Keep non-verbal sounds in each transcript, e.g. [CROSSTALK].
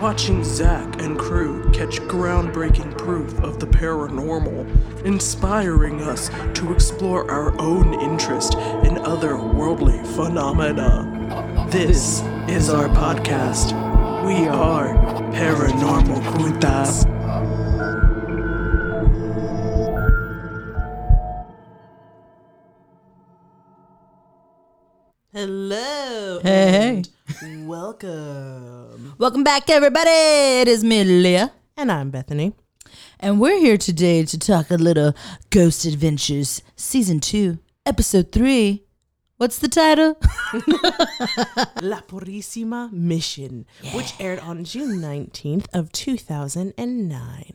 Watching Zach and crew catch groundbreaking proof of the paranormal, inspiring us to explore our own interest in other worldly phenomena. This is our podcast. We are Paranormal Putas. Hello. Hey, and Welcome. Welcome back, everybody. It is me, Leah. And I'm Bethany. And we're here today to talk a little Ghost Adventures Season 2, Episode 3. What's the title? [LAUGHS] La Purisima Mission, which aired on June 19th of 2009.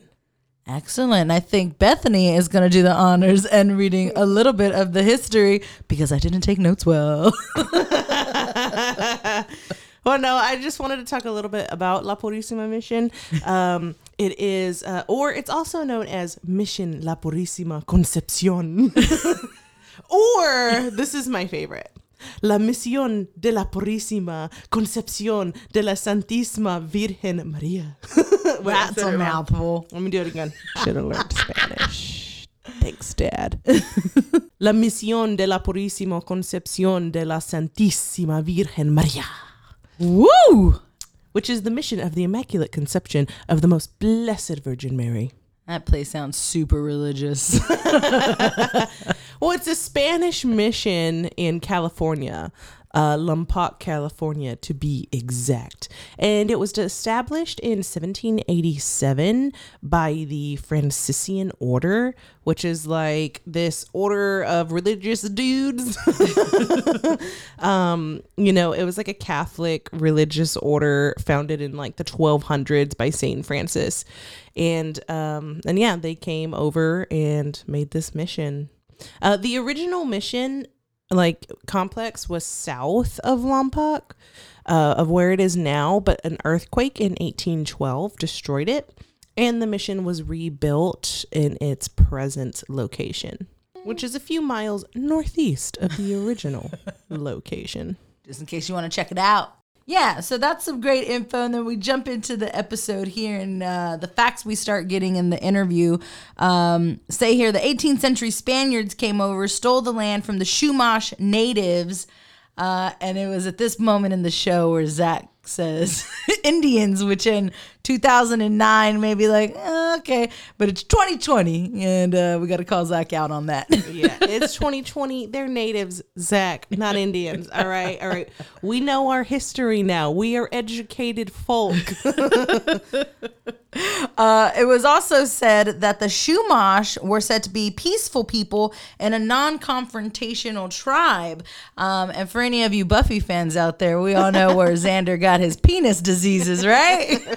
Excellent. I think Bethany is going to do the honors and reading a little bit of the history because I didn't take notes well. [LAUGHS] [LAUGHS] Well, no, I just wanted to talk a little bit about La Purisima Mission. Um, [LAUGHS] it is, uh, or it's also known as Mission La Purisima Concepcion. [LAUGHS] or, this is my favorite. La Misión de la Purísima Concepción de la Santísima Virgen María. [LAUGHS] That's a mouthful. Let me do it again. Should have learned Spanish. Thanks, Dad. la Misión de la Purísima Concepción de la Santísima Virgen María. Woo! which is the mission of the Immaculate Conception of the Most Blessed Virgin Mary. That place sounds super religious. [LAUGHS] Well, it's a Spanish mission in California, uh, Lompoc, California, to be exact. And it was established in 1787 by the Franciscan Order, which is like this order of religious dudes. [LAUGHS] um, you know, it was like a Catholic religious order founded in like the 1200s by Saint Francis. And um, and yeah, they came over and made this mission. Uh, the original mission, like complex, was south of Lompoc, uh, of where it is now, but an earthquake in 1812 destroyed it, and the mission was rebuilt in its present location, which is a few miles northeast of the original [LAUGHS] location. just in case you want to check it out. Yeah, so that's some great info. And then we jump into the episode here and uh, the facts we start getting in the interview. Um, say here the 18th century Spaniards came over, stole the land from the Chumash natives. Uh, and it was at this moment in the show where Zach says [LAUGHS] Indians, which in 2009 maybe like eh, okay, but it's 2020, and uh, we got to call Zach out on that. [LAUGHS] Yeah, it's 2020. They're natives, Zach, not Indians. All right, all right. We know our history now. We are educated folk. [LAUGHS] Uh, it was also said that the Chumash were said to be peaceful people and a non-confrontational tribe. Um, and for any of you Buffy fans out there, we all know where Xander got his penis diseases, right? [LAUGHS]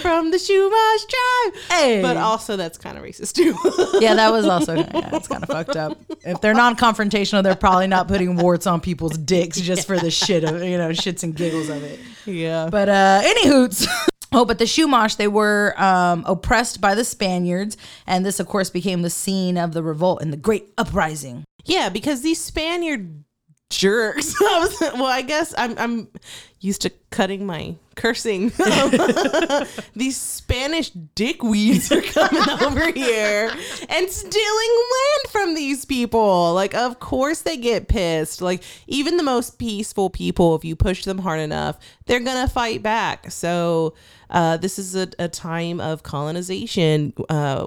From the Chumash tribe. Hey. But also, that's kind of racist too. [LAUGHS] yeah, that was also yeah, it's kind of fucked up. If they're non-confrontational, they're probably not putting warts on people's dicks just for the shit of you know shits and giggles of it. Yeah. But uh, any hoots. [LAUGHS] Oh, but the Chumash, they were um, oppressed by the Spaniards, and this, of course, became the scene of the revolt and the Great Uprising. Yeah, because these Spaniard jerks. [LAUGHS] Well, I guess I'm I'm used to cutting my cursing. [LAUGHS] these Spanish dickweeds are coming [LAUGHS] over here and stealing land from these people. Like, of course they get pissed. Like, even the most peaceful people, if you push them hard enough, they're gonna fight back. So, uh, this is a, a time of colonization. Uh,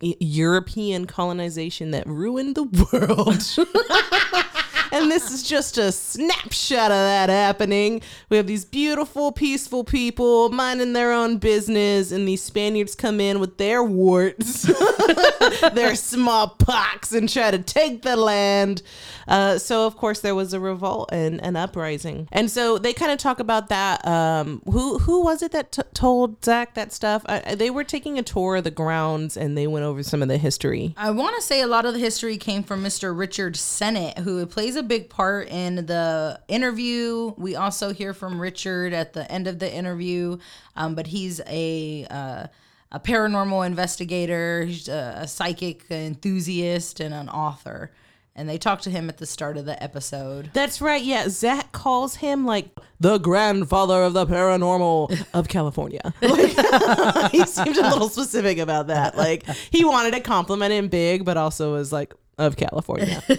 European colonization that ruined the [LAUGHS] world. And this is just a snapshot of that happening. We have these beautiful, peaceful people minding their own business, and these Spaniards come in with their warts, [LAUGHS] their smallpox, and try to take the land. Uh, so, of course, there was a revolt and an uprising, and so they kind of talk about that. Um, who who was it that t- told Zach that stuff? I, they were taking a tour of the grounds, and they went over some of the history. I want to say a lot of the history came from Mr. Richard Senate, who plays a big part in the interview. We also hear from Richard at the end of the interview, um, but he's a uh, a paranormal investigator, he's a, a psychic enthusiast, and an author. And they talk to him at the start of the episode. That's right. Yeah, Zach calls him like the grandfather of the paranormal of California. [LAUGHS] Like, [LAUGHS] he seemed a little specific about that. Like he wanted to compliment him big, but also was like of California. [LAUGHS]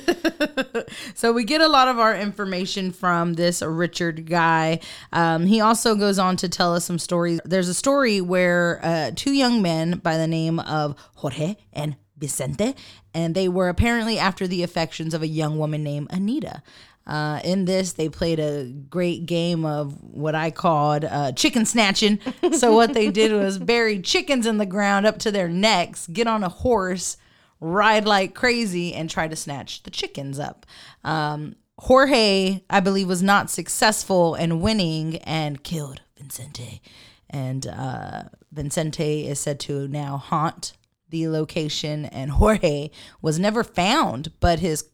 So we get a lot of our information from this Richard guy. Um, he also goes on to tell us some stories. There's a story where uh, two young men by the name of Jorge and Vicente, and they were apparently after the affections of a young woman named Anita. Uh, in this, they played a great game of what I called uh, chicken snatching. [LAUGHS] so, what they did was bury chickens in the ground up to their necks, get on a horse, ride like crazy, and try to snatch the chickens up. Um, Jorge, I believe, was not successful in winning and killed Vincente. And uh, Vincente is said to now haunt the location, and Jorge was never found, but his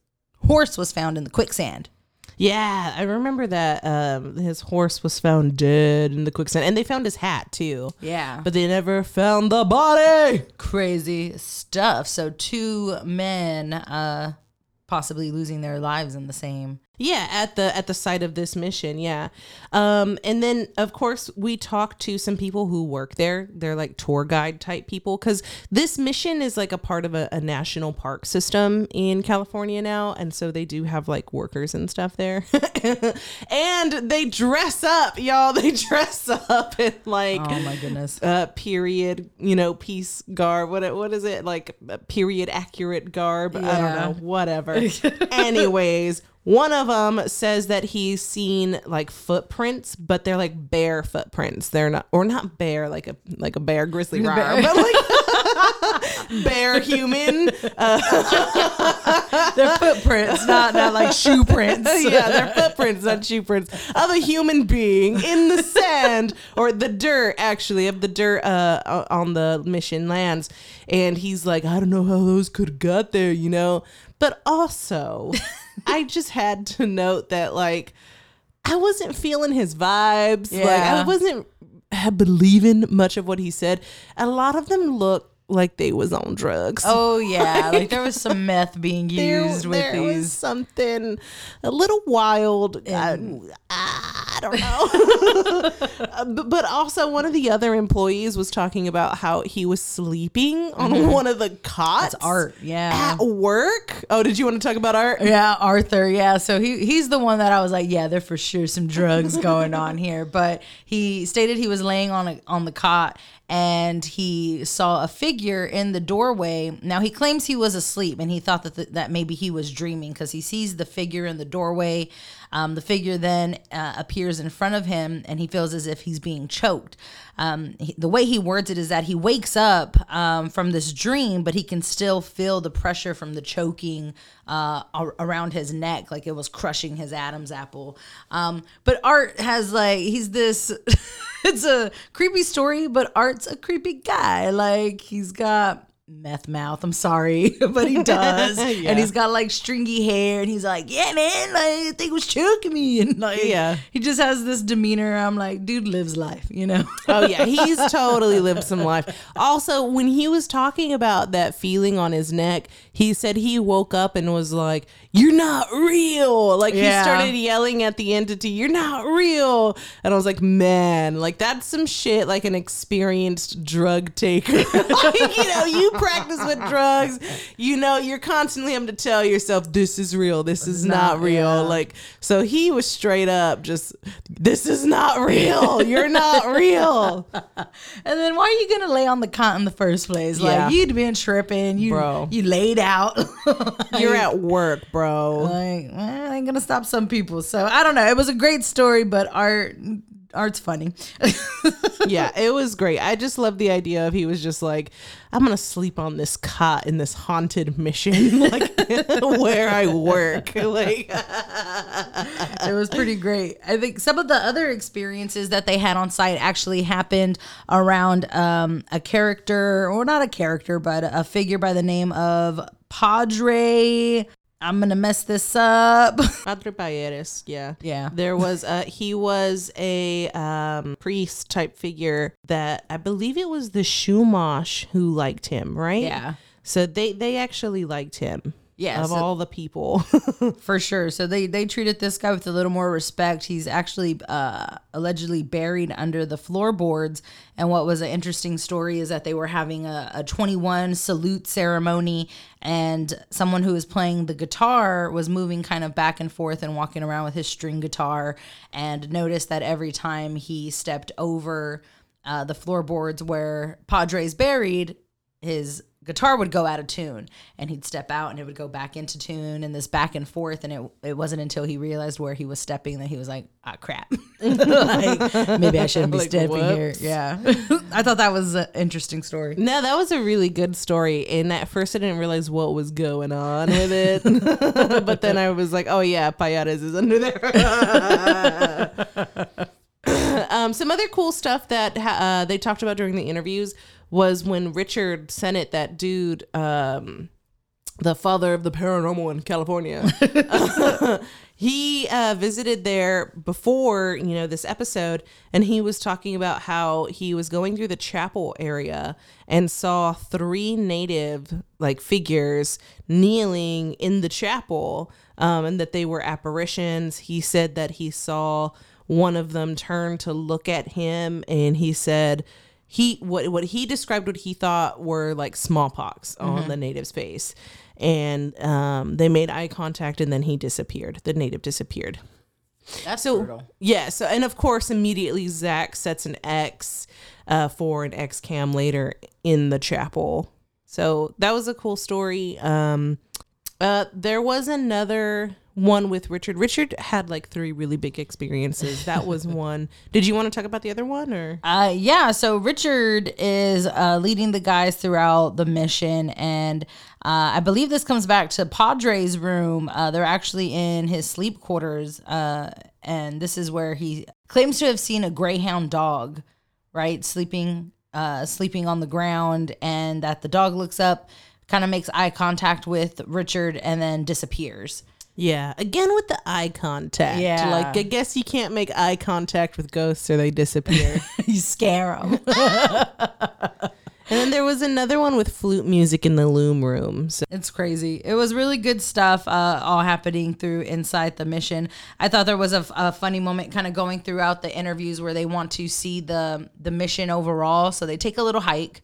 horse was found in the quicksand. Yeah, I remember that um, his horse was found dead in the quicksand, and they found his hat too. Yeah. But they never found the body. crazy stuff. So two men uh possibly losing their lives in the same. Yeah, at the at the site of this mission, yeah. Um and then of course we talked to some people who work there. They're like tour guide type people cuz this mission is like a part of a, a national park system in California now and so they do have like workers and stuff there. [LAUGHS] and they dress up, y'all. They [LAUGHS] dress up in like Oh my goodness. uh period, you know, piece garb. What what is it? Like period accurate garb. I don't know, whatever. [LAUGHS] Anyways, one of them says that he's seen like footprints, but they're like bear footprints. They're not or not bear like a like a bear grizzly bear, but like [LAUGHS] bear human. [LAUGHS] Their footprints, not not like shoe prints. [LAUGHS] yeah, they're footprints, not shoe prints of a human being in the sand or the dirt, actually, of the dirt uh, on the mission lands. And he's like, I don't know how those could have got there, you know. But also, I just had to note that, like, I wasn't feeling his vibes. Like, I wasn't believing much of what he said. A lot of them look like they was on drugs. Oh yeah, [LAUGHS] like there was some meth being there, used with there was something a little wild. I, I don't know. [LAUGHS] Uh, but, also, one of the other employees was talking about how he was sleeping on one of the cots. Mm-hmm. That's art, yeah. At work. Oh, did you want to talk about art? Yeah, Arthur. Yeah, so he he's the one that I was like, yeah, there for sure some drugs [LAUGHS] going on here. But he stated he was laying on a, on the cot and he saw a figure in the doorway. Now he claims he was asleep and he thought that th- that maybe he was dreaming because he sees the figure in the doorway. Um, the figure then uh, appears in front of him and he feels as if he's being choked. Um, he- the way he words it is that he wakes up um, from this dream, but he can still feel the pressure from the choking uh, ar- around his neck, like it was crushing his Adam's apple. Um, but Art has like, he's this, [LAUGHS] it's a creepy story, but Art's a creepy guy. Like, he's got meth mouth. I'm sorry, [LAUGHS] but he does. [LAUGHS] Yeah. And he's got like stringy hair, and he's like, "Yeah, man, like I think it was choking me," [LAUGHS] and like, Yeah. he just has this demeanor. I'm like, dude lives life, you know. Oh yeah, he's totally lived some life. Also, when he was talking about that feeling on his neck, he said he woke up and was like, "You're not real." Like Yeah. he started yelling at the entity, "You're not real." And I was like, "Man, like that's some shit like an experienced drug taker. [LAUGHS] like, you know, you practice with drugs, you know, you're constantly having to tell yourself, this is real, this is not, Not- real. yeah. Like, so he was straight up just, this is not real. You're not real. [LAUGHS] And then why are you gonna lay on the cot in the first place? Like Yeah. you'd been tripping, you Bro. you laid out. [LAUGHS] You're at work, bro. Like well, I ain't gonna stop some people. So I don't know. It was a great story, but art art's funny. [LAUGHS] yeah, it was great. I just love the idea of he was just like, I'm gonna sleep on this cot in this haunted mission, [LAUGHS] like [LAUGHS] where I work. Like, it was pretty great. I think some of the other experiences that they had on site actually happened around um, a character, or not a character, but a figure by the name of Padre. I'm gonna mess this up. [LAUGHS] Padre Payeras, yeah. Yeah. There was a he was a um priest type figure that I believe it was the Chumash who liked him, right? Yeah. So they they actually liked him. Yeah, Of so- all the people. [LAUGHS] For sure. So they they treated this guy with a little more respect. He's actually uh, allegedly buried under the floorboards. And what was an interesting story is that they were having a, a 21 salute ceremony, and someone who was playing the guitar was moving kind of back and forth and walking around with his string guitar, and noticed that every time he stepped over uh, the floorboards where Padre's buried, his guitar would go out of tune and he'd step out and it would go back into tune and this back and forth and it, it wasn't until he realized where he was stepping that he was like ah crap [LAUGHS] like maybe i shouldn't be [LAUGHS] Like, stepping here yeah [LAUGHS] i thought that was an interesting story No, that was a really good story. And at first, I didn't realize what was going on with it. but then I was like, oh, yeah, Payeras is under there. [COUGHS] um, some other cool stuff that uh, they talked about during the interviews was when Richard Senate, that dude, um, the father of the paranormal in California, [LAUGHS] [LAUGHS] he uh, visited there before you know this episode and he was talking about how he was going through the chapel area and saw three native like figures kneeling in the chapel um, and that they were apparitions. He said that he saw one of them turn to look at him and he said he what what he described what he thought were like smallpox on the native's face. And um, they made eye contact and then he disappeared. The native disappeared. That's so brutal. yeah so and of course immediately zach sets an x uh, for an x cam later in the chapel. So that was a cool story. Um uh there was another one with richard richard had like three really big experiences that was [LAUGHS] one did you want to talk about the other one or Uh, yeah, so Richard is uh, leading the guys throughout the mission, and uh, I believe this comes back to Padre's room. Uh, they're actually in his sleep quarters, uh, and this is where he claims to have seen a greyhound dog, right, sleeping, uh, sleeping on the ground, and that the dog looks up, kind of makes eye contact with Richard, and then disappears. Yeah, again with the eye contact. Yeah. like I guess you can't make eye contact with ghosts or they disappear. [LAUGHS] you scare them. [LAUGHS] and then there was another one with flute music in the loom room. So It's crazy. It was really good stuff, uh, all happening through inside the mission. I thought there was a, a funny moment, kind of going throughout the interviews where they want to see the the mission overall. So they take a little hike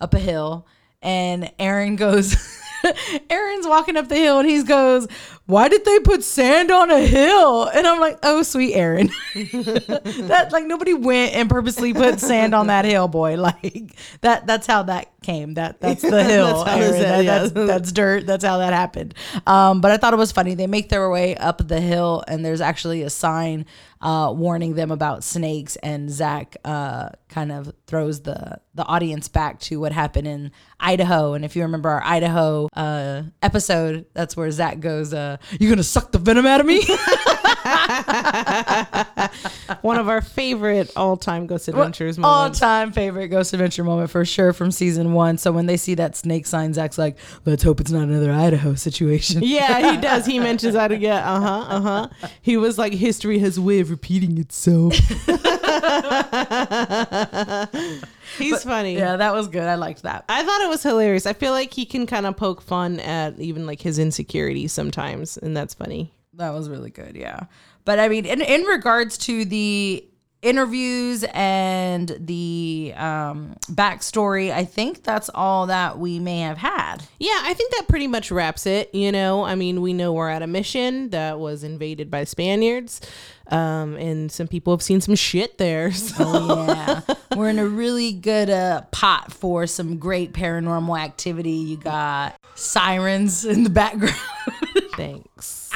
up a hill, and Aaron goes. [LAUGHS] Aaron's walking up the hill and he goes, "Why did they put sand on a hill?" And I'm like, "Oh, sweet Aaron, [LAUGHS] that like nobody went and purposely put sand on that hill, boy. Like that that's how that came. That that's the [LAUGHS] hill. That's Aaron. it's- That- yeah. that's, that's dirt. That's how that happened. Um, but I thought it was funny. They make their way up the hill, and there's actually a sign uh, warning them about snakes. And Zach uh, kind of throws the the audience back to what happened in Idaho. And if you remember our Idaho uh, episode, that's where Zach goes, uh, "You gonna suck the venom out of me?" [LAUGHS] [LAUGHS] one of our favorite all-time Ghost Adventures All moments. time favorite Ghost Adventure moment for sure from season one. So when they see that snake sign, Zach's like, "Let's hope it's not another Idaho situation." [LAUGHS] Yeah, he [LAUGHS] does. He mentions that again. Uh huh. Uh huh. He was like, history has a way of repeating itself. He's funny. Yeah, that was good. I liked that. I thought it was hilarious. I feel like he can kind of poke fun at even like his insecurities sometimes, and that's funny. That was really good, yeah. But I mean, in, in regards to the interviews and the um, backstory, I think that's all that we may have had. Yeah, I think that pretty much wraps it. You know, I mean, we know we're at a mission that was invaded by Spaniards, um, and some people have seen some shit there. [LAUGHS] So. Oh, yeah. We're in a really good uh, pot for some great paranormal activity. You got sirens in the background. [LAUGHS] Thanks.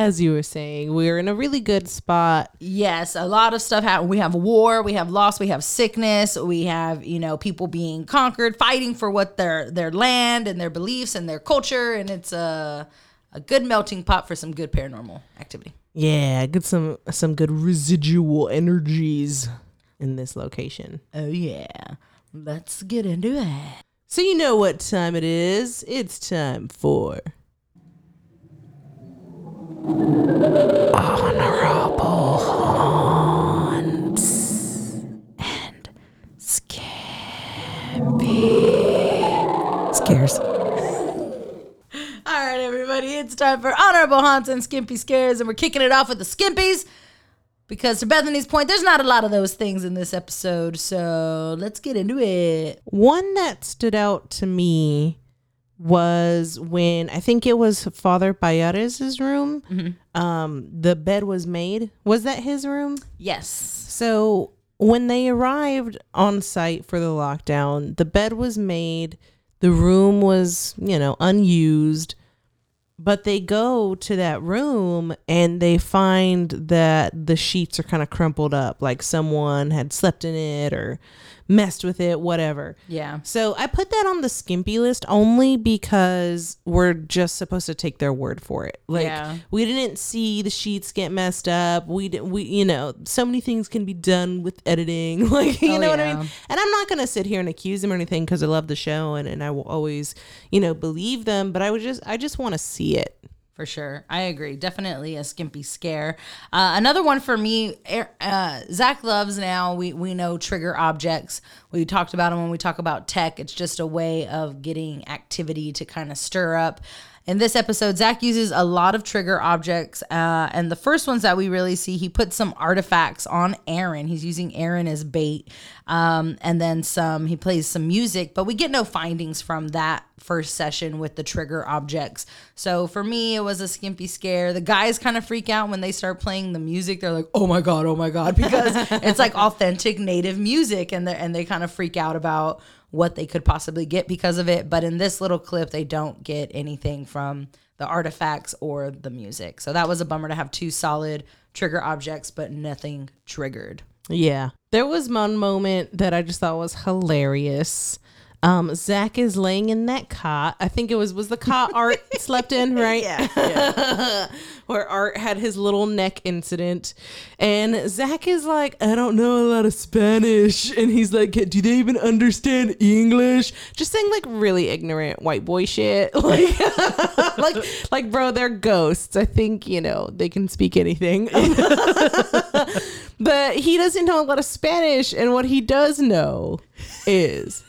As you were saying, we're in a really good spot. yes, a lot of stuff happened. We have war, we have loss, we have sickness, we have, you know, people being conquered, fighting for what their their land and their beliefs and their culture. And it's a, a good melting pot for some good paranormal activity. Yeah, get some some good residual energies in this location. Oh, yeah. Let's get into it. So you know what time it is. It's time for honorable haunts and skimpy scares. All right, everybody, it's time for honorable haunts and skimpy scares, and we're kicking it off with the skimpies because to Bethany's point, there's not a lot of those things in this episode. So let's get into it. One that stood out to me was when I think it was Father Payeras' room. Um, the bed was made. Was that his room? Yes. So when they arrived on site for the lockdown, the bed was made, the room was, you know, unused. But they go to that room and they find that the sheets are kind of crumpled up, like someone had slept in it or messed with it, whatever. Yeah. So I put that on the skimpy list only because we're just supposed to take their word for it. Like Yeah. we didn't see the sheets get messed up. We didn't. We you know so many things can be done with editing. [LAUGHS] Like you Oh, know what I mean. And I'm not gonna sit here and accuse them or anything because I love the show and and I will always you know believe them. But I would just I just want to see it. For sure. I agree. Definitely a skimpy scare. Uh, another one for me, uh, Zach loves now, we, we know trigger objects. We talked about them when we talk about tech. It's just a way of getting activity to kind of stir up. In this episode, Zach uses a lot of trigger objects. Uh, and the first ones that we really see, he puts some artifacts on Aaron. He's using Aaron as bait. Um, and then some, he plays some music, but we get no findings from that first session with the trigger objects. So for me, it was a skimpy scare. The guys kind of freak out when they start playing the music. They're like, "Oh my god, oh my god," [LAUGHS] because it's like authentic native music, and and they kind of freak out about what they could possibly get because of it. But in this little clip, they don't get anything from the artifacts or the music. So that was a bummer to have two solid trigger objects, but nothing triggered. Yeah. There was one moment that I just thought was hilarious. Um, Zach is laying in that cot. I think it was was the cot [LAUGHS] Art slept in, right? Yeah. [LAUGHS] Where Art had his little neck incident, and Zach is like, I don't know a lot of Spanish, and he's like, Do they even understand English? Just saying like really ignorant white boy shit, [LAUGHS] like, like, like, bro, they're ghosts. I think you know they can speak anything. but he doesn't know a lot of Spanish, and what he does know is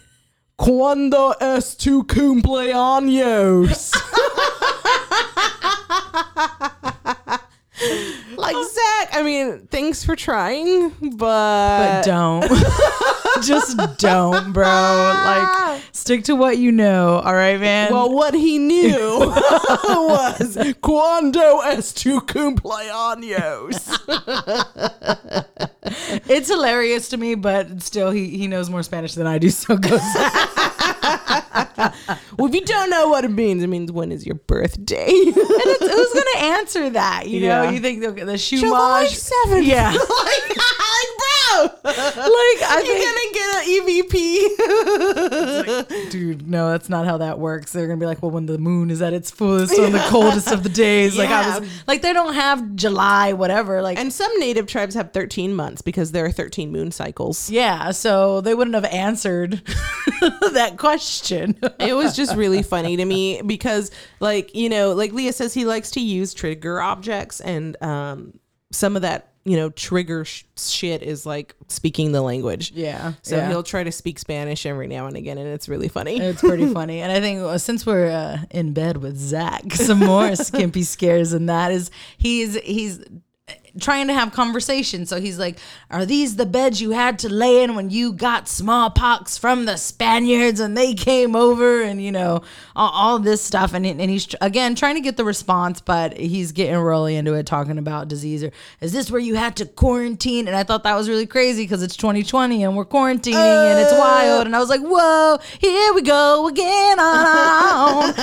"Cuando es tu cumpleaños?" [LAUGHS] like Zach, I mean, thanks for trying, but, But don't. [LAUGHS] Just don't, bro. Like, stick to what you know. All right, man. well, what he knew [LAUGHS] was "Cuando es tu cumpleaños?" [LAUGHS] it's hilarious to me, but still, he, he knows more Spanish than I do. So go [LAUGHS] well, if you don't know what it means, it means when is your birthday? Who's gonna answer that? You know, Yeah. you think the, the shoe July? 7th. Yeah. [LAUGHS] like, like, like I you're think, gonna get an EVP. dude, no, that's not how that works. They're gonna be like, well, when the moon is at its fullest on the coldest of the days, like I was, like they don't have July, whatever. Like, and some native tribes have 13 months because there are 13 moon cycles. yeah, so they wouldn't have answered [LAUGHS] that question. it was just really funny to me because like you know like leah says he likes to use trigger objects and um some of that you know trigger sh- shit is like speaking the language yeah, so yeah. he'll try to speak spanish every now and again and it's really funny It's pretty [LAUGHS] funny. And I think uh, since we're uh, in bed with Zach, [LAUGHS] some more skimpy [LAUGHS] scares and that is he's he's trying to have conversation. So he's like, "Are these the beds you had to lay in when you got smallpox from the Spaniards and they came over and you know all, all this stuff?" And and he's again trying to get the response, but he's getting really into it, talking about disease or is this where you had to quarantine? And I thought that was really crazy because it's 2020 and we're quarantining and it's wild. And I was like, "Whoa, here we go again on."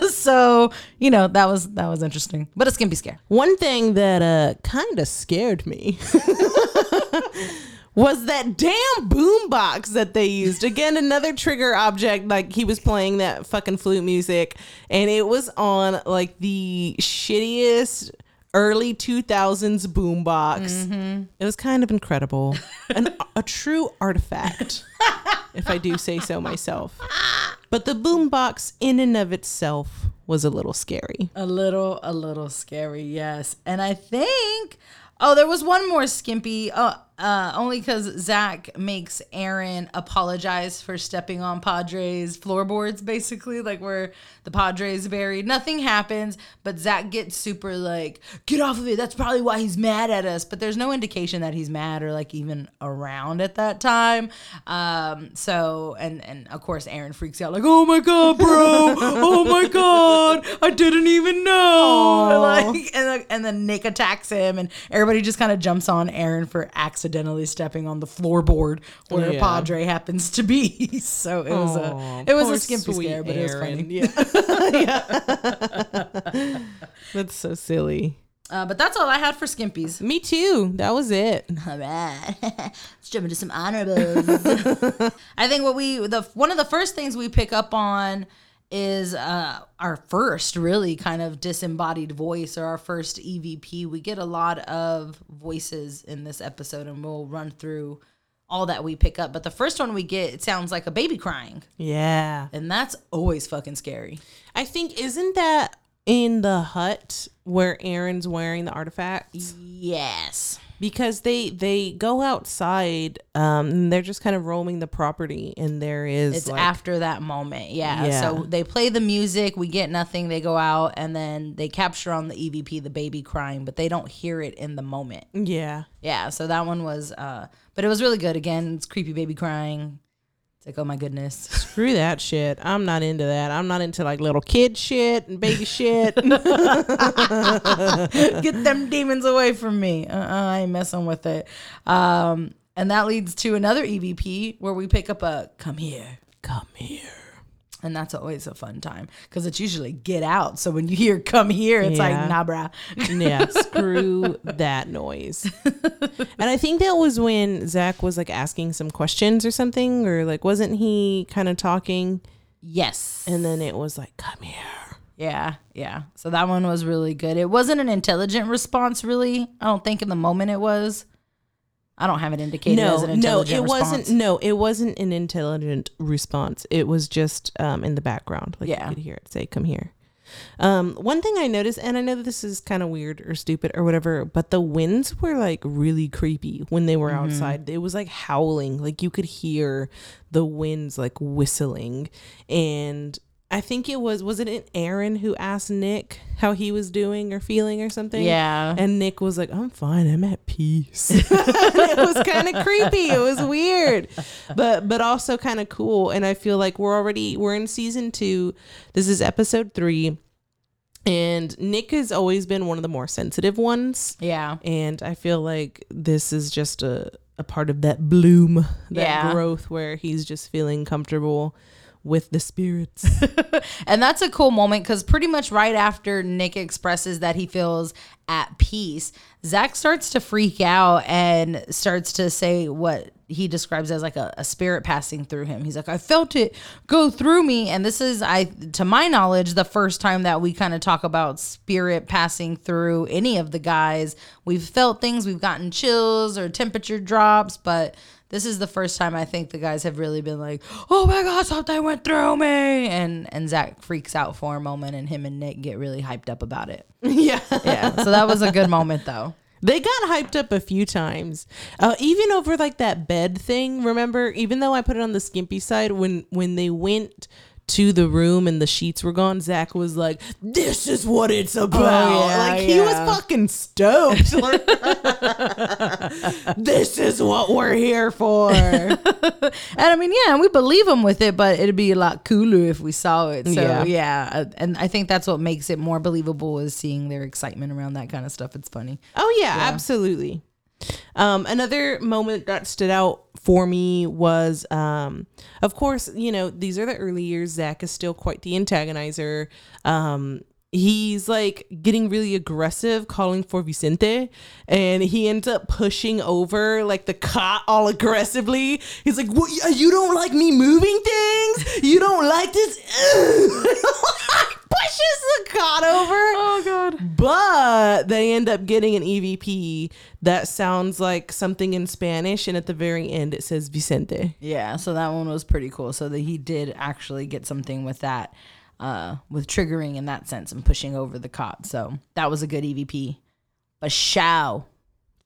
[LAUGHS] so you know that was that was interesting, but a skimpy scare. One thing that uh kind of scared me [LAUGHS] was that damn boombox that they used. Again, another trigger object. Like he was playing that fucking flute music, and it was on like the shittiest early 2000s boombox. Mm-hmm. It was kind of incredible. An, a true artifact, if I do say so myself. [LAUGHS] But the boombox in and of itself was a little scary. A little, a little scary, yes. And I think, oh, there was one more skimpy. Uh, uh, only because Zach makes Aaron apologize for stepping on Padres floorboards, basically, like where the Padres buried. Nothing happens, but Zach gets super like, get off of it. That's probably why he's mad at us. But there's no indication that he's mad or like even around at that time. Um, so and and of course Aaron freaks out like, oh my god, bro, oh my god, I didn't even know. [LAUGHS] Like, and then- and then Nick attacks him, and everybody just kind of jumps on Aaron for accidentally stepping on the floorboard where Yeah. Padre happens to be. [LAUGHS] so it was Aw, a it was a skimpy sweet scare, but it was funny. Yeah. [LAUGHS] Yeah. [LAUGHS] That's so silly. Uh, but that's all I had for skimpies. Me too. That was it. All right, let's jump into some honorables. I think what we the one of the first things we pick up on is uh, our first really kind of disembodied voice or our first EVP. We get a lot of voices in this episode, and we'll run through all that we pick up. But the first one we get, it sounds like a baby crying, Yeah. and that's always fucking scary. I think isn't that in the hut where Aaron's wearing the artifacts? Yes. Because they they go outside, um, and they're just kind of roaming the property, and there is It's like, after that moment. Yeah. Yeah. So they play the music, we get nothing, they go out, and then they capture on the EVP the baby crying, but they don't hear it in the moment. yeah. Yeah. So that one was, uh, but it was really good. Again, it's creepy baby crying. It's like, oh my goodness. Screw that shit. I'm not into that. I'm not into like little kid shit and baby shit. [LAUGHS] [LAUGHS] get them demons away from me. Uh-uh, I ain't messing with it. Um, and that leads to another EVP where we pick up a come here. Come here. And that's always a fun time because it's usually get out. So when you hear come here, it's Yeah. like, nah, brah. [LAUGHS] Yeah, screw that noise. And I think that was when Zach was like asking some questions or something, or like, wasn't he kind of talking? Yes. And then it was like, come here. Yeah, yeah. So that one was really good. It wasn't an intelligent response, really. I don't think in the moment it was. I don't have it indicated as No, an no, it response. wasn't. No, it wasn't an intelligent response. It was just um, in the background. Like Yeah. you could hear it say, "Come here." Um, one thing I noticed, and I know this is kind of weird or stupid or whatever, but the winds were like really creepy when they were Mm-hmm. outside. It was like howling, like you could hear the winds like whistling. And I think it was was it Aaron who asked Nick how he was doing or feeling or something? Yeah. And Nick was like, I'm fine. I'm at peace. [LAUGHS] it was kind of creepy. It was weird, but but also kind of cool. And I feel like we're already we're in season two. This is episode three, and Nick has always been one of the more sensitive ones. Yeah. And I feel like this is just a a part of that bloom, that Yeah. growth where he's just feeling comfortable with the spirits. [LAUGHS] And that's a cool moment because pretty much right after Nick expresses that he feels at peace, Zach starts to freak out and starts to say what he describes as like a, a spirit passing through him. He's like, I felt it go through me. And this is, I, to my knowledge, the first time that we kind of talk about spirit passing through any of the guys. We've felt things, we've gotten chills or temperature drops, but this is the first time I think the guys have really been like, "Oh my god, something went through me," and and Zach freaks out for a moment, and him and Nick get really hyped up about it. [LAUGHS] yeah. Yeah, so that was a good moment though. They got hyped up a few times, uh, even over like that bed thing. Remember, even though I put it on the skimpy side, when when they went to the room and the sheets were gone, Zach was like, "This is what it's about." Oh, yeah, like he was fucking stoked. [LAUGHS] This is what we're here for. [LAUGHS] And I mean, yeah, we believe him with it, but it'd be a lot cooler if we saw it. So Yeah. yeah, uh, and I think that's what makes it more believable is seeing their excitement around that kind of stuff. It's funny. Oh yeah, absolutely. Um, another moment that stood out for me was, um, of course, you know, these are the early years. Zach is still quite the antagonizer. Um, he's like getting really aggressive, calling for Vicente, and he ends up pushing over like the cot all aggressively. He's like, "What? You don't like me moving things? You don't like this?" [LAUGHS] Pushes the cot over. Oh god. But they end up getting an EVP that sounds like something in Spanish, and at the very end it says Vicente. Yeah, so that one was pretty cool. So that he did actually get something with that, uh, with triggering in that sense and pushing over the cot. So that was a good EVP. But show.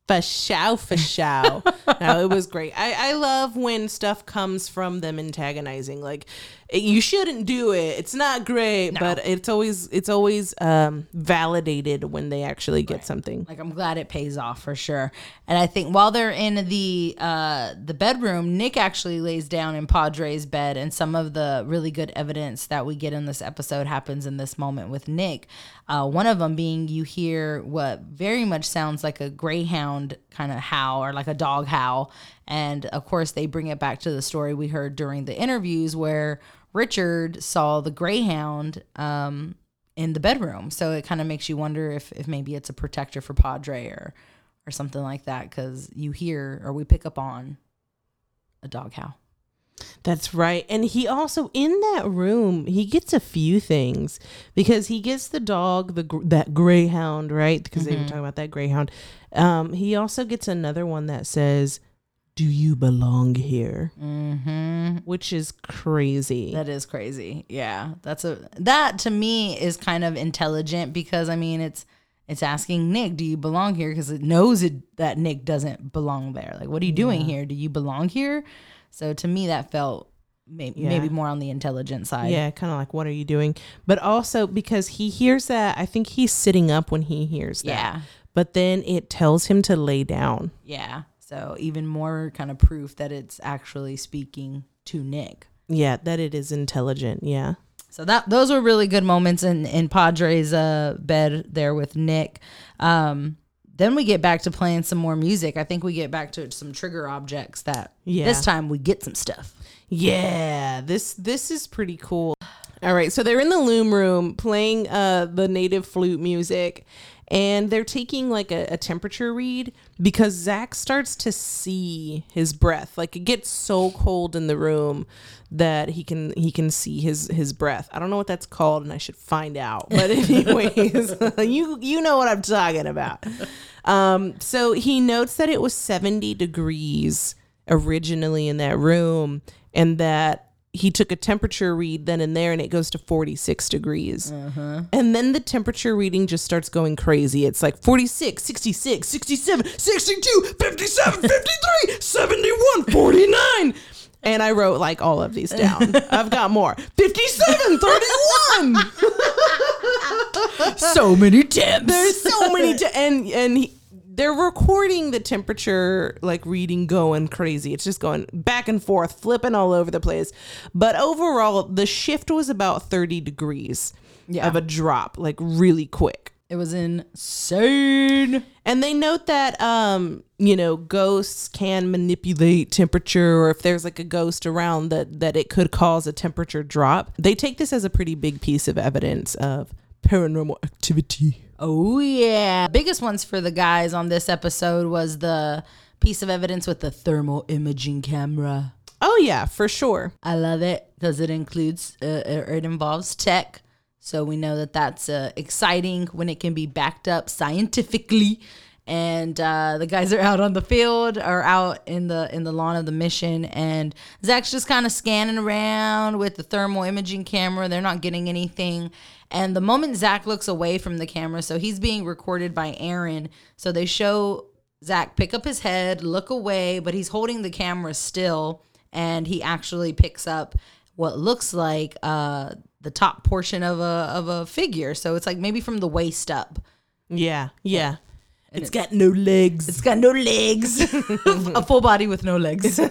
For show, for show. [LAUGHS] no, it was great. I, I love when stuff comes from them antagonizing. Like you shouldn't do it. It's not great, but it's always it's always um, validated when they actually get something. Like I'm glad it pays off for sure. And I think while they're in the uh the bedroom, Nick actually lays down in Padre's bed and some of the really good evidence that we get in this episode happens in this moment with Nick. Uh one of them being you hear what very much sounds like a greyhound kind of howl or like a dog howl. And of course they bring it back to the story we heard during the interviews where Richard saw the greyhound um in the bedroom. So it kind of makes you wonder if, if maybe it's a protector for Padre or or something like that because you hear or we pick up on a dog howl. That's right. And he also in that room, he gets a few things because he gets the dog, the that greyhound, right? Because they were talking about that greyhound. Um, he also gets another one that says, "Do you belong here?" Mm-hmm. Which is crazy. That is crazy. Yeah, that's a that to me is kind of intelligent because I mean it's it's asking Nick, do you belong here? Because it knows it that Nick doesn't belong there. Like, what are you doing here? Do you belong here? So to me, that felt may- Yeah. maybe more on the intelligent side. yeah, kind of like, what are you doing? But also because he hears that, I think he's sitting up when he hears that. Yeah. But then it tells him to lay down. Yeah. So even more kind of proof that it's actually speaking to Nick. Yeah, that it is intelligent. Yeah. So that those were really good moments in in Padre's uh, bed there with Nick. Um, then we get back to playing some more music. I think we get back to some trigger objects that Yeah. this time we get some stuff. Yeah, this this is pretty cool. All right, so they're in the loom room playing uh the native flute music and they're taking like a, a temperature read because Zach starts to see his breath. Like it gets so cold in the room that he can he can see his his breath. I don't know what that's called and I should find out. But [LAUGHS] anyways, [LAUGHS] you you know what I'm talking about. Um so he notes that it was 70 degrees originally in that room and that he took a temperature read then and there and it goes to 46 degrees. Uh-huh. And then the temperature reading just starts going crazy. It's like 46, 66, 67, 62, 57, [LAUGHS] 53, 71, 49. And I wrote like all of these down. [LAUGHS] I've got more. 57, 31. [LAUGHS] So many temps. There's so many t- and and he, they're recording the temperature like reading going crazy. It's just going back and forth, flipping all over the place. But overall, the shift was about 30 degrees Yeah. of a drop, like really quick. It was insane. And they note that um, you know, ghosts can manipulate temperature or if there's like a ghost around that that it could cause a temperature drop. They take this as a pretty big piece of evidence of paranormal activity. Oh yeah. Biggest ones for the guys on this episode was the piece of evidence with the thermal imaging camera. Oh yeah, for sure. I love it because it includes uh, or it involves tech. So we know that that's uh, exciting when it can be backed up scientifically. And uh, the guys are out on the field or out in the in the lawn of the mission, and Zach's just kind of scanning around with the thermal imaging camera. They're not getting anything. And the moment Zach looks away from the camera, so he's being recorded by Aaron. So they show Zach pick up his head, look away, but he's holding the camera still, and he actually picks up what looks like uh, the top portion of a of a figure. So it's like maybe from the waist up. Yeah, yeah. It's got no legs. It's got no legs, [LAUGHS] a full body with no legs. [LAUGHS]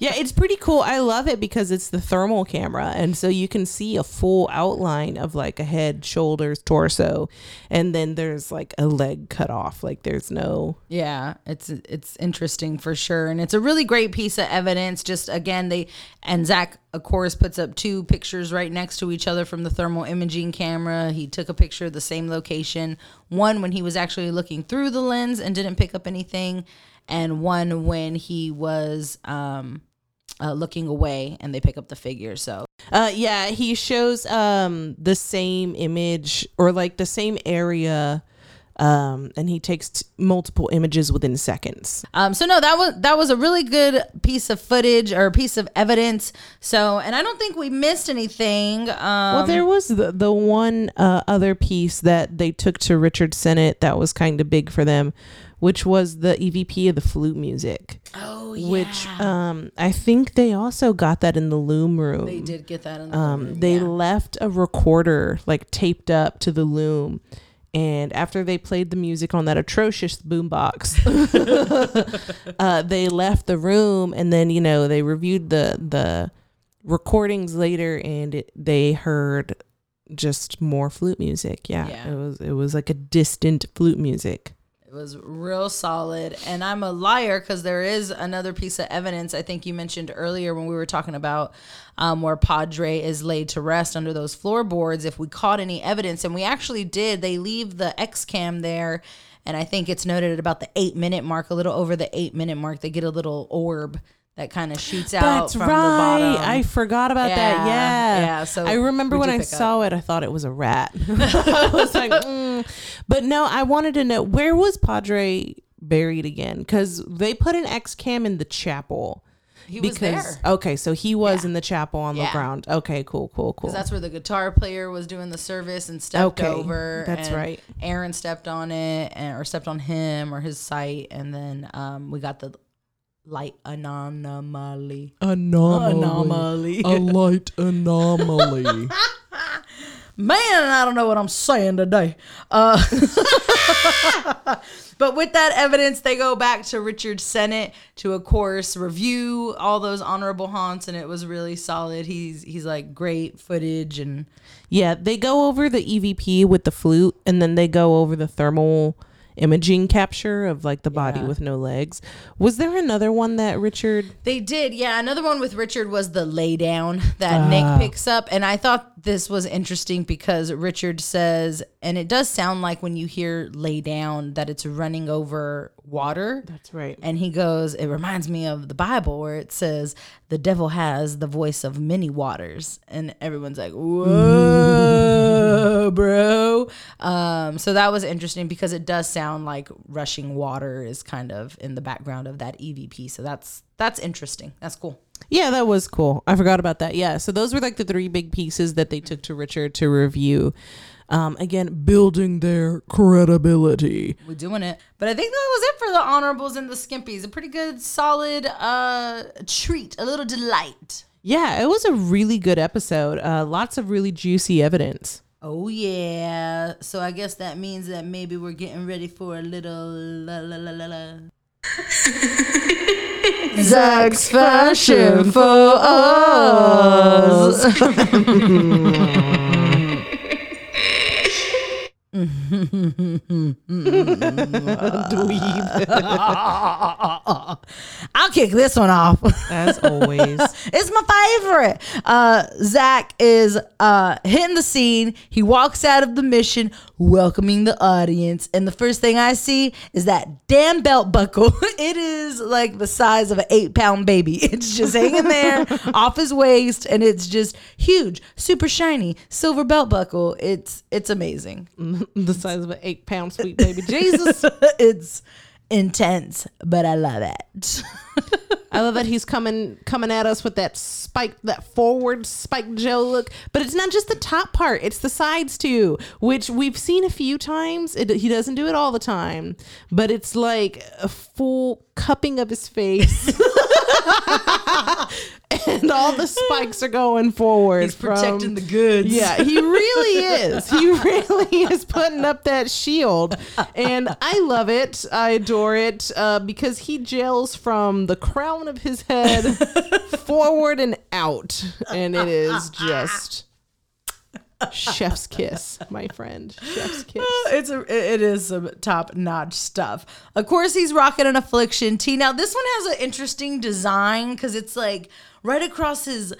Yeah, it's pretty cool. I love it because it's the thermal camera. And so you can see a full outline of like a head, shoulders, torso. And then there's like a leg cut off. Like there's no. Yeah, it's it's interesting for sure, and it's a really great piece of evidence. Just again, they and Zach, course, puts up two pictures right next to each other from the thermal imaging camera. He took a picture of the same location, one when he was actually looking through the lens and didn't pick up anything, and one when he was um, uh, looking away and they pick up the figure. So Uh, yeah, he shows um the same image or like the same area. Um, and he takes t- multiple images within seconds. Um, so no, that was that was a really good piece of footage or piece of evidence. So, and I don't think we missed anything. Um, Well, there was the the one uh, other piece that they took to Richard Senate that was kind of big for them, which was the EVP of the flute music. oh yeah, Which um, I think they also got that in the loom room. they did get that in the Um, room, they yeah. left a recorder like taped up to the loom. And after they played the music on that atrocious boombox, [LAUGHS] uh, they left the room, and then you know they reviewed the the recordings later, and it, they heard just more flute music. Yeah, Yeah. it was it was like a distant flute music. Was real solid. And I'm a liar because there is another piece of evidence I think you mentioned earlier when we were talking about um, where Padre is laid to rest under those floorboards. If we caught any evidence, and we actually did, they leave the X cam there. And I think it's noted at about the eight minute mark, a little over the eight minute mark, they get a little orb that kind of shoots out That's from right. the bottom. I forgot about that. Yeah, Yeah. yeah, so I remember when I up. saw it, I thought it was a rat. [LAUGHS] I was like, [LAUGHS] mm. but no, I wanted to know where was Padre buried again? Because they put an X cam in the chapel. he was because there. okay, so he was in the chapel on Yeah. the ground. Okay, cool, cool, cool. That's where the guitar player was doing the service and stepped Okay, over. that's and right. Aaron stepped on it, and, or stepped on him or his site, and then um, we got the light anomaly. Anomaly. Anomaly. A light anomaly. [LAUGHS] Man, I don't know what I'm saying today. Uh, [LAUGHS] but with that evidence, they go back to Richard Senate to, of course, review all those honorable haunts, and it was really solid. He's he's like great footage and yeah, they go over the EVP with the flute, and then they go over the thermal imaging capture of like the body Yeah. with no legs. Was there another one that Richard? They did, yeah. Another one with Richard was the lay down that ah. Nick picks up. And I thought this was interesting because Richard says, and it does sound like when you hear lay down that it's running over water. That's right. And he goes, it reminds me of the Bible where it says, the devil has the voice of many waters. And everyone's like, whoa, bro. Um, so that was interesting because it does sound like rushing water is kind of in the background of that EVP. So that's that's interesting. That's cool. Yeah, that was cool. I forgot about that. Yeah, so those were like the three big pieces that they took to Richard to review. Um, again, building their credibility. We're doing it. But I think that was it for the honorables and the skimpies. A pretty good, solid uh treat, a little delight. Yeah, it was a really good episode. Uh, lots of really juicy evidence. Oh yeah. So I guess that means that maybe we're getting ready for a little la la la la la. [LAUGHS] Zach's fashion for us. [LAUGHS] [LAUGHS] [LAUGHS] I'll kick this one off. As always. [LAUGHS] It's my favorite. Uh, Zach is uh, hitting the scene. He walks out of the mission, welcoming the audience. And the first thing I see is that damn belt buckle. it is like the size of an eight pound baby. It's just hanging there off his waist, and it's just huge, super shiny silver belt buckle. It's it's amazing. The size of an eight pound sweet baby Jesus. [LAUGHS] it's intense, but I love it. [LAUGHS] [LAUGHS] I love that he's coming coming at us with that spike, that forward spike Joe look. But it's not just the top part; it's the sides too, which we've seen a few times. It, he doesn't do it all the time, but it's like a full cupping of his face. [LAUGHS] and all the spikes are going forward. He's protecting from- the goods. Yeah, he really is. He [LAUGHS] really is putting up that shield. And I love it. I adore it uh, because he gels from the crown of his head [LAUGHS] forward and out. And it is just chef's kiss, my friend. Chef's kiss. it's a it is some top notch stuff. Of course, he's rocking an affliction tee. Now this one has an interesting design because it's like right across his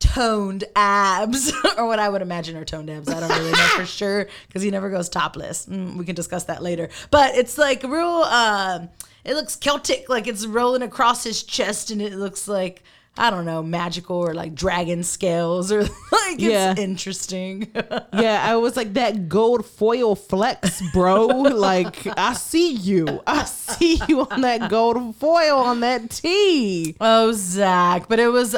toned abs, [LAUGHS] or what I would imagine are toned abs. I don't really know for sure because he never goes topless. Mm, we can discuss that later. But it's like real. Uh, it looks Celtic, like it's rolling across his chest, and it looks like. I don't know, magical or like dragon scales or [LAUGHS] like it's Yeah. interesting. [LAUGHS] Yeah, I was like that gold foil flex, bro. like I see you. I see you on that gold foil on that tee. Oh, Zach, but it was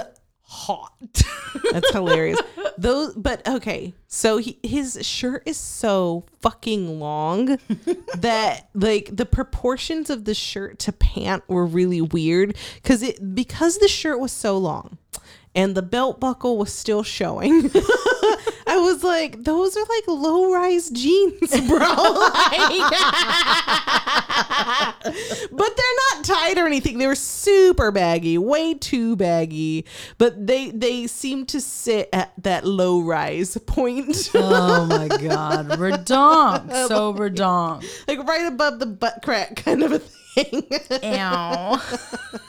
hot. [LAUGHS] That's hilarious. Those, but okay. So he, his shirt is so fucking long that like the proportions of the shirt to pant were really weird because it because the shirt was so long and the belt buckle was still showing. [LAUGHS] I was like, those are like low rise jeans, bro. [LAUGHS] Like- [LAUGHS] but they're not tight or anything. They were super baggy, way too baggy. But they they seem to sit at that low rise point, [LAUGHS] oh my God. Redonk. So redonk. like right above the butt crack, kind of a thing. Ow. [LAUGHS]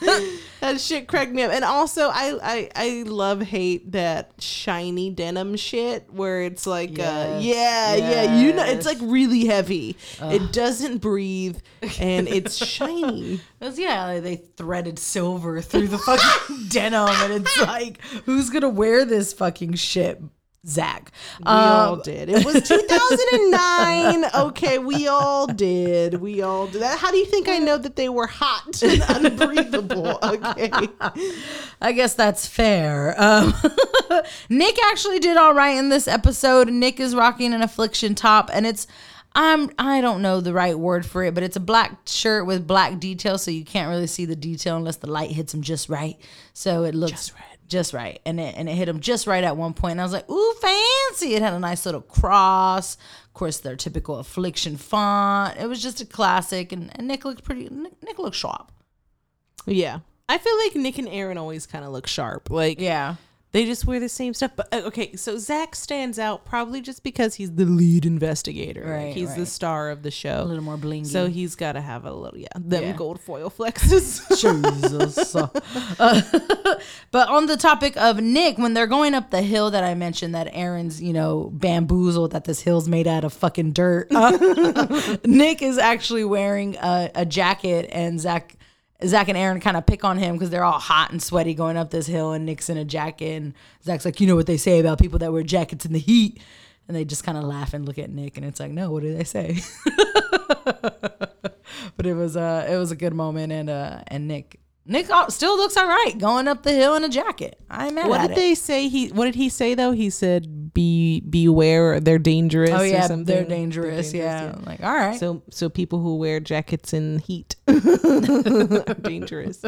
that shit cracked me up. And also, I I I love hate that shiny denim shit where it's like, uh, Yes. yeah, yeah, you know, it's like really heavy. It doesn't breathe, and it's [LAUGHS] shiny. Because, yeah, they threaded silver through the fucking [LAUGHS] denim, and it's like, who's gonna wear this fucking shit? Zach. We all Um, did. It was [LAUGHS] 2009. okay, we all did. We all did that. How do you think I know that they were hot and [LAUGHS] unbreathable? Okay. I guess that's fair. Um, [LAUGHS] Nick actually did all right in this episode. Nick is rocking an affliction top, and it's I'm I don't know the right word for it, but it's a black shirt with black detail, so you can't really see the detail unless the light hits him just right. So it looks just right, just right, and it and it hit him just right at one point. And I was like, ooh, fancy! It had a nice little cross. Of course, their typical affliction font. It was just a classic, and, and Nick looked pretty. Nick, Nick looked sharp. Yeah. I feel like Nick and Aaron always kind of look sharp. Like, Yeah. They just wear the same stuff. But uh, okay, so Zach stands out probably just because he's the lead investigator. Like, Right, he's the star of the show. A little more blingy. So he's got to have a little, yeah, them Yeah. gold foil flexes. [LAUGHS] Jesus. [LAUGHS] Uh, [LAUGHS] but on the topic of Nick, when they're going up the hill that I mentioned, that Aaron's, you know, bamboozled that this hill's made out of fucking dirt. uh, Nick is actually wearing a, a jacket, and Zach. Zach and Aaron kind of pick on him because they're all hot and sweaty going up this hill, and Nick's in a jacket. And Zach's like, "You know what they say about people that wear jackets in the heat?" And they just kind of laugh and look at Nick, and it's like, "No, what do they say?" [LAUGHS] but it was uh it was a good moment and uh and Nick Nick still looks all right going up the hill in a jacket. I am mad what did it. they say? He what did he say though? He said, "Be beware, they're dangerous." oh yeah, something. they're dangerous. yeah. like all right. So so people who wear jackets in heat [LAUGHS] dangerous.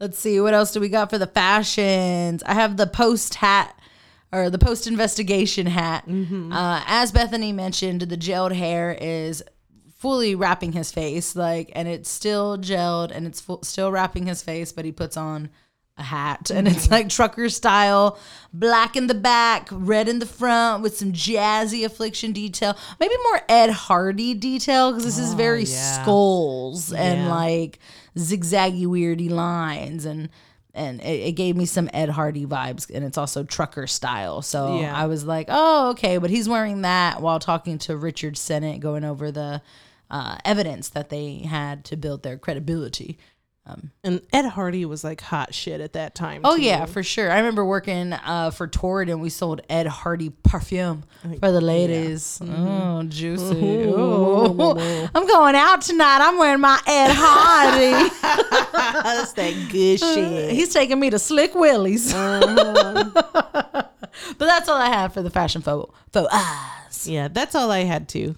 Let's see what else do we got for the fashions. I have the post hat or the post investigation hat. Uh, as Bethany mentioned, the gelled hair is fully wrapping his face, like, and it's still gelled and it's full, still wrapping his face, but he puts on a hat and it's like trucker style, black in the back, red in the front with some jazzy affliction detail, maybe more Ed Hardy detail because this is very yeah. skulls and Yeah. like zigzaggy weirdy lines and and it, it gave me some Ed Hardy vibes and it's also trucker style. So Yeah. I was like, oh, okay. But he's wearing that while talking to Richard Senate, going over the uh, evidence that they had to build their credibility. Um, and Ed Hardy was like hot shit at that time. Oh too. yeah, for sure. I remember working uh, for Torrid and we sold Ed Hardy perfume for the ladies. Oh, juicy. Oh. [LAUGHS] I'm going out tonight. I'm wearing my Ed Hardy. [LAUGHS] that's that good uh, shit. He's taking me to Slick Willie's. Uh-huh. [LAUGHS] but that's all I have for the fashion faux faux eyes. Yeah, that's all I had too.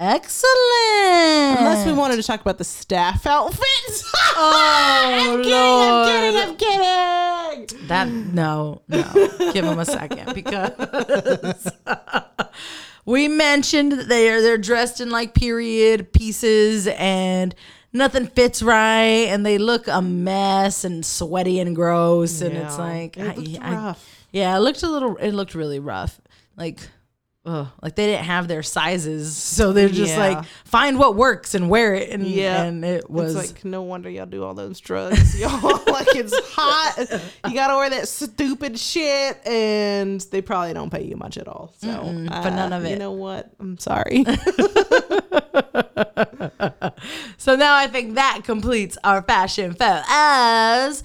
Excellent. Unless we wanted to talk about the staff outfits. [LAUGHS] Oh, I'm kidding, I'm kidding, I'm kidding. That no, no. Give them a second because [LAUGHS] we mentioned that they're they're dressed in like period pieces and nothing fits right and they look a mess and sweaty and gross and it's like It I- I- yeah, it looked a little it looked really rough. Like ugh, like they didn't have their sizes, so they're just Yeah. like find what works and wear it and Yeah. and it was It's like no wonder y'all do all those drugs, [LAUGHS] y'all. like it's hot. You gotta wear that stupid shit, and they probably don't pay you much at all. So, uh, for none of it. You know what? I'm sorry. [LAUGHS] [LAUGHS] So now I think that completes our fashion photos.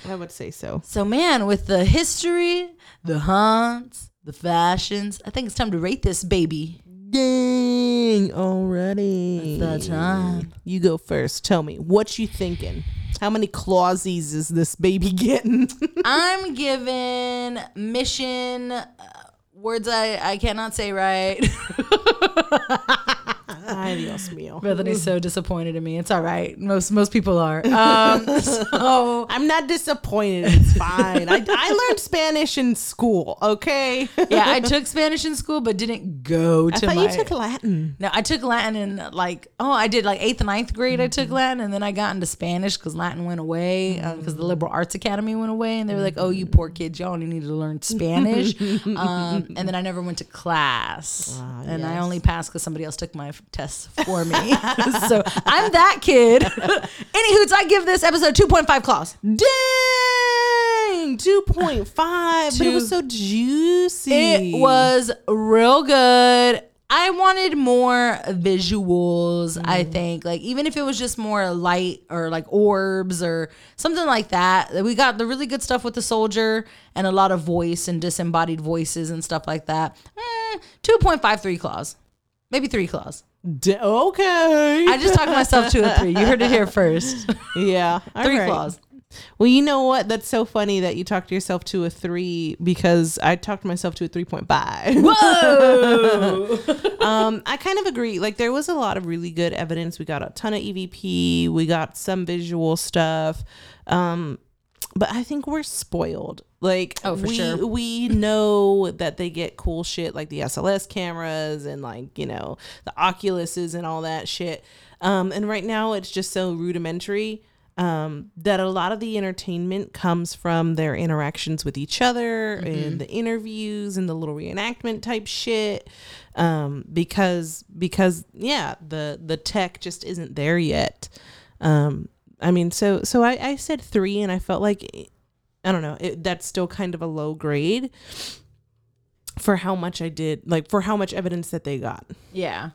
I would say so. So man, with the history, the haunts, the fashions, I think it's time to rate this baby. Dang! Already. The time. You go first. Tell me what you thinking. How many clausies is this baby [LAUGHS] getting? I'm giving mission uh, words I, I cannot say right. [LAUGHS] Ay, Dios mío. Bethany's so disappointed in me. It's all right. Most most people are. Um, [LAUGHS] so I'm not disappointed. It's fine. I, I learned Spanish in school. Okay. yeah, I took Spanish in school, but didn't go I to thought my. you took Latin. No, I took Latin in like oh I did like eighth and ninth grade. I took Latin and then I got into Spanish because Latin went away because the Liberal Arts Academy went away and they were like oh you poor kids y'all only need to learn Spanish. [LAUGHS] um, and then I never went to class and I only passed because somebody else took my tests for me. [LAUGHS] so I'm that kid. [LAUGHS] Anywho, I give this episode two point five claws. Dang, two point five. But it was so juicy. It was real good. I wanted more visuals, I think. Like even if it was just more light or like orbs or something like that. We got the really good stuff with the soldier and a lot of voice and disembodied voices and stuff like that. Eh, 2.53 claws. Maybe 3 claws. D- okay. I just talked myself to a 3. You heard it here first. [LAUGHS] yeah, 3 right. claws. Well, you know what? That's so funny that you talked yourself to a three because I talked myself to a three point five. Whoa. [LAUGHS] um, I kind of agree. Like there was a lot of really good evidence. We got a ton of EVP. We got some visual stuff. Um, but I think we're spoiled. Like Oh, for we, sure. we know that they get cool shit like the SLS cameras and like, you know, the Oculuses and all that shit. Um, and right now it's just so rudimentary um, that a lot of the entertainment comes from their interactions with each other and the interviews and the little reenactment type shit. Um, because because yeah, the the tech just isn't there yet. Um, I mean, so so I, I said three, and I felt like I don't know. It, that's still kind of a low grade for how much I did, like for how much evidence that they got yeah.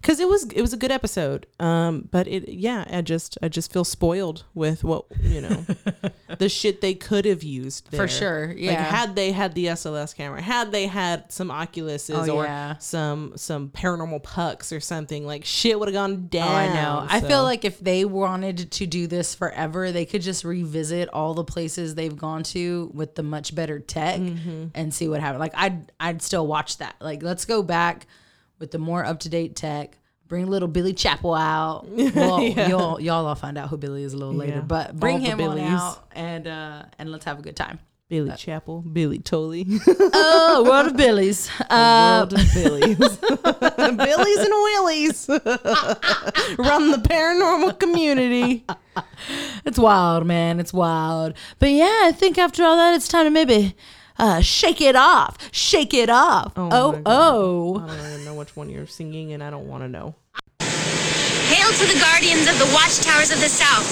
Because it was it was a good episode um but it yeah i just i just feel spoiled with what you know [LAUGHS] the shit they could have used there. For sure, like yeah. had they had the sls camera had they had some oculuses Oh, or yeah. some some paranormal pucks or something like shit would have gone down Oh, I know. I feel like if they wanted to do this forever, they could just revisit all the places they've gone to with the much better tech Mm-hmm. and see what happened. Like I'd I'd still watch that. Like let's go back with the more up to date tech. Bring little Billy Chapel out. [LAUGHS] Well, y'all y'all all find out who Billy is a little later, Yeah. but bring All him on out and uh and let's have a good time. billy chapel billy tolley [LAUGHS] Oh, world of Billies. [LAUGHS] Uh, world of billies billies and willies run the paranormal community It's wild, man. It's wild. But yeah, I think after all that, it's time to maybe uh, shake it off. Shake it off. Oh, my oh. I don't even know which one you're singing, and I don't want to know. Hail to the guardians of the watchtowers of the south,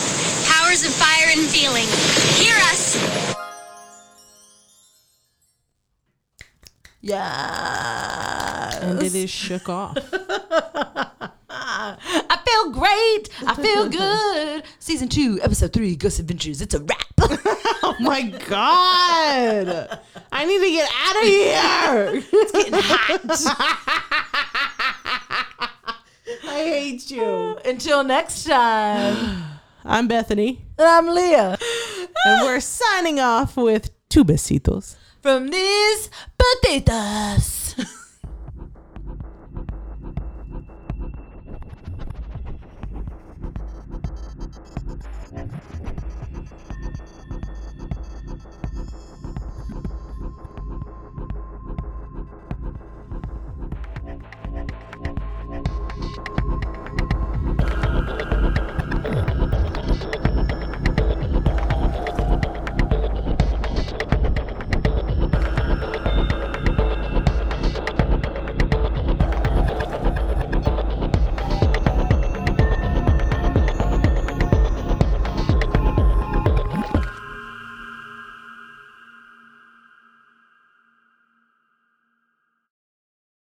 powers of fire and feeling. Hear us! Yeah. And it is shook off. [LAUGHS] I feel great. I feel good. Season two, episode three, Ghost Adventures. It's a wrap. Oh my god! I need to get out of here. It's getting hot. I hate you. Until next time, I'm Bethany, And I'm Leah. and we're signing off with two besitos. From these potatoes.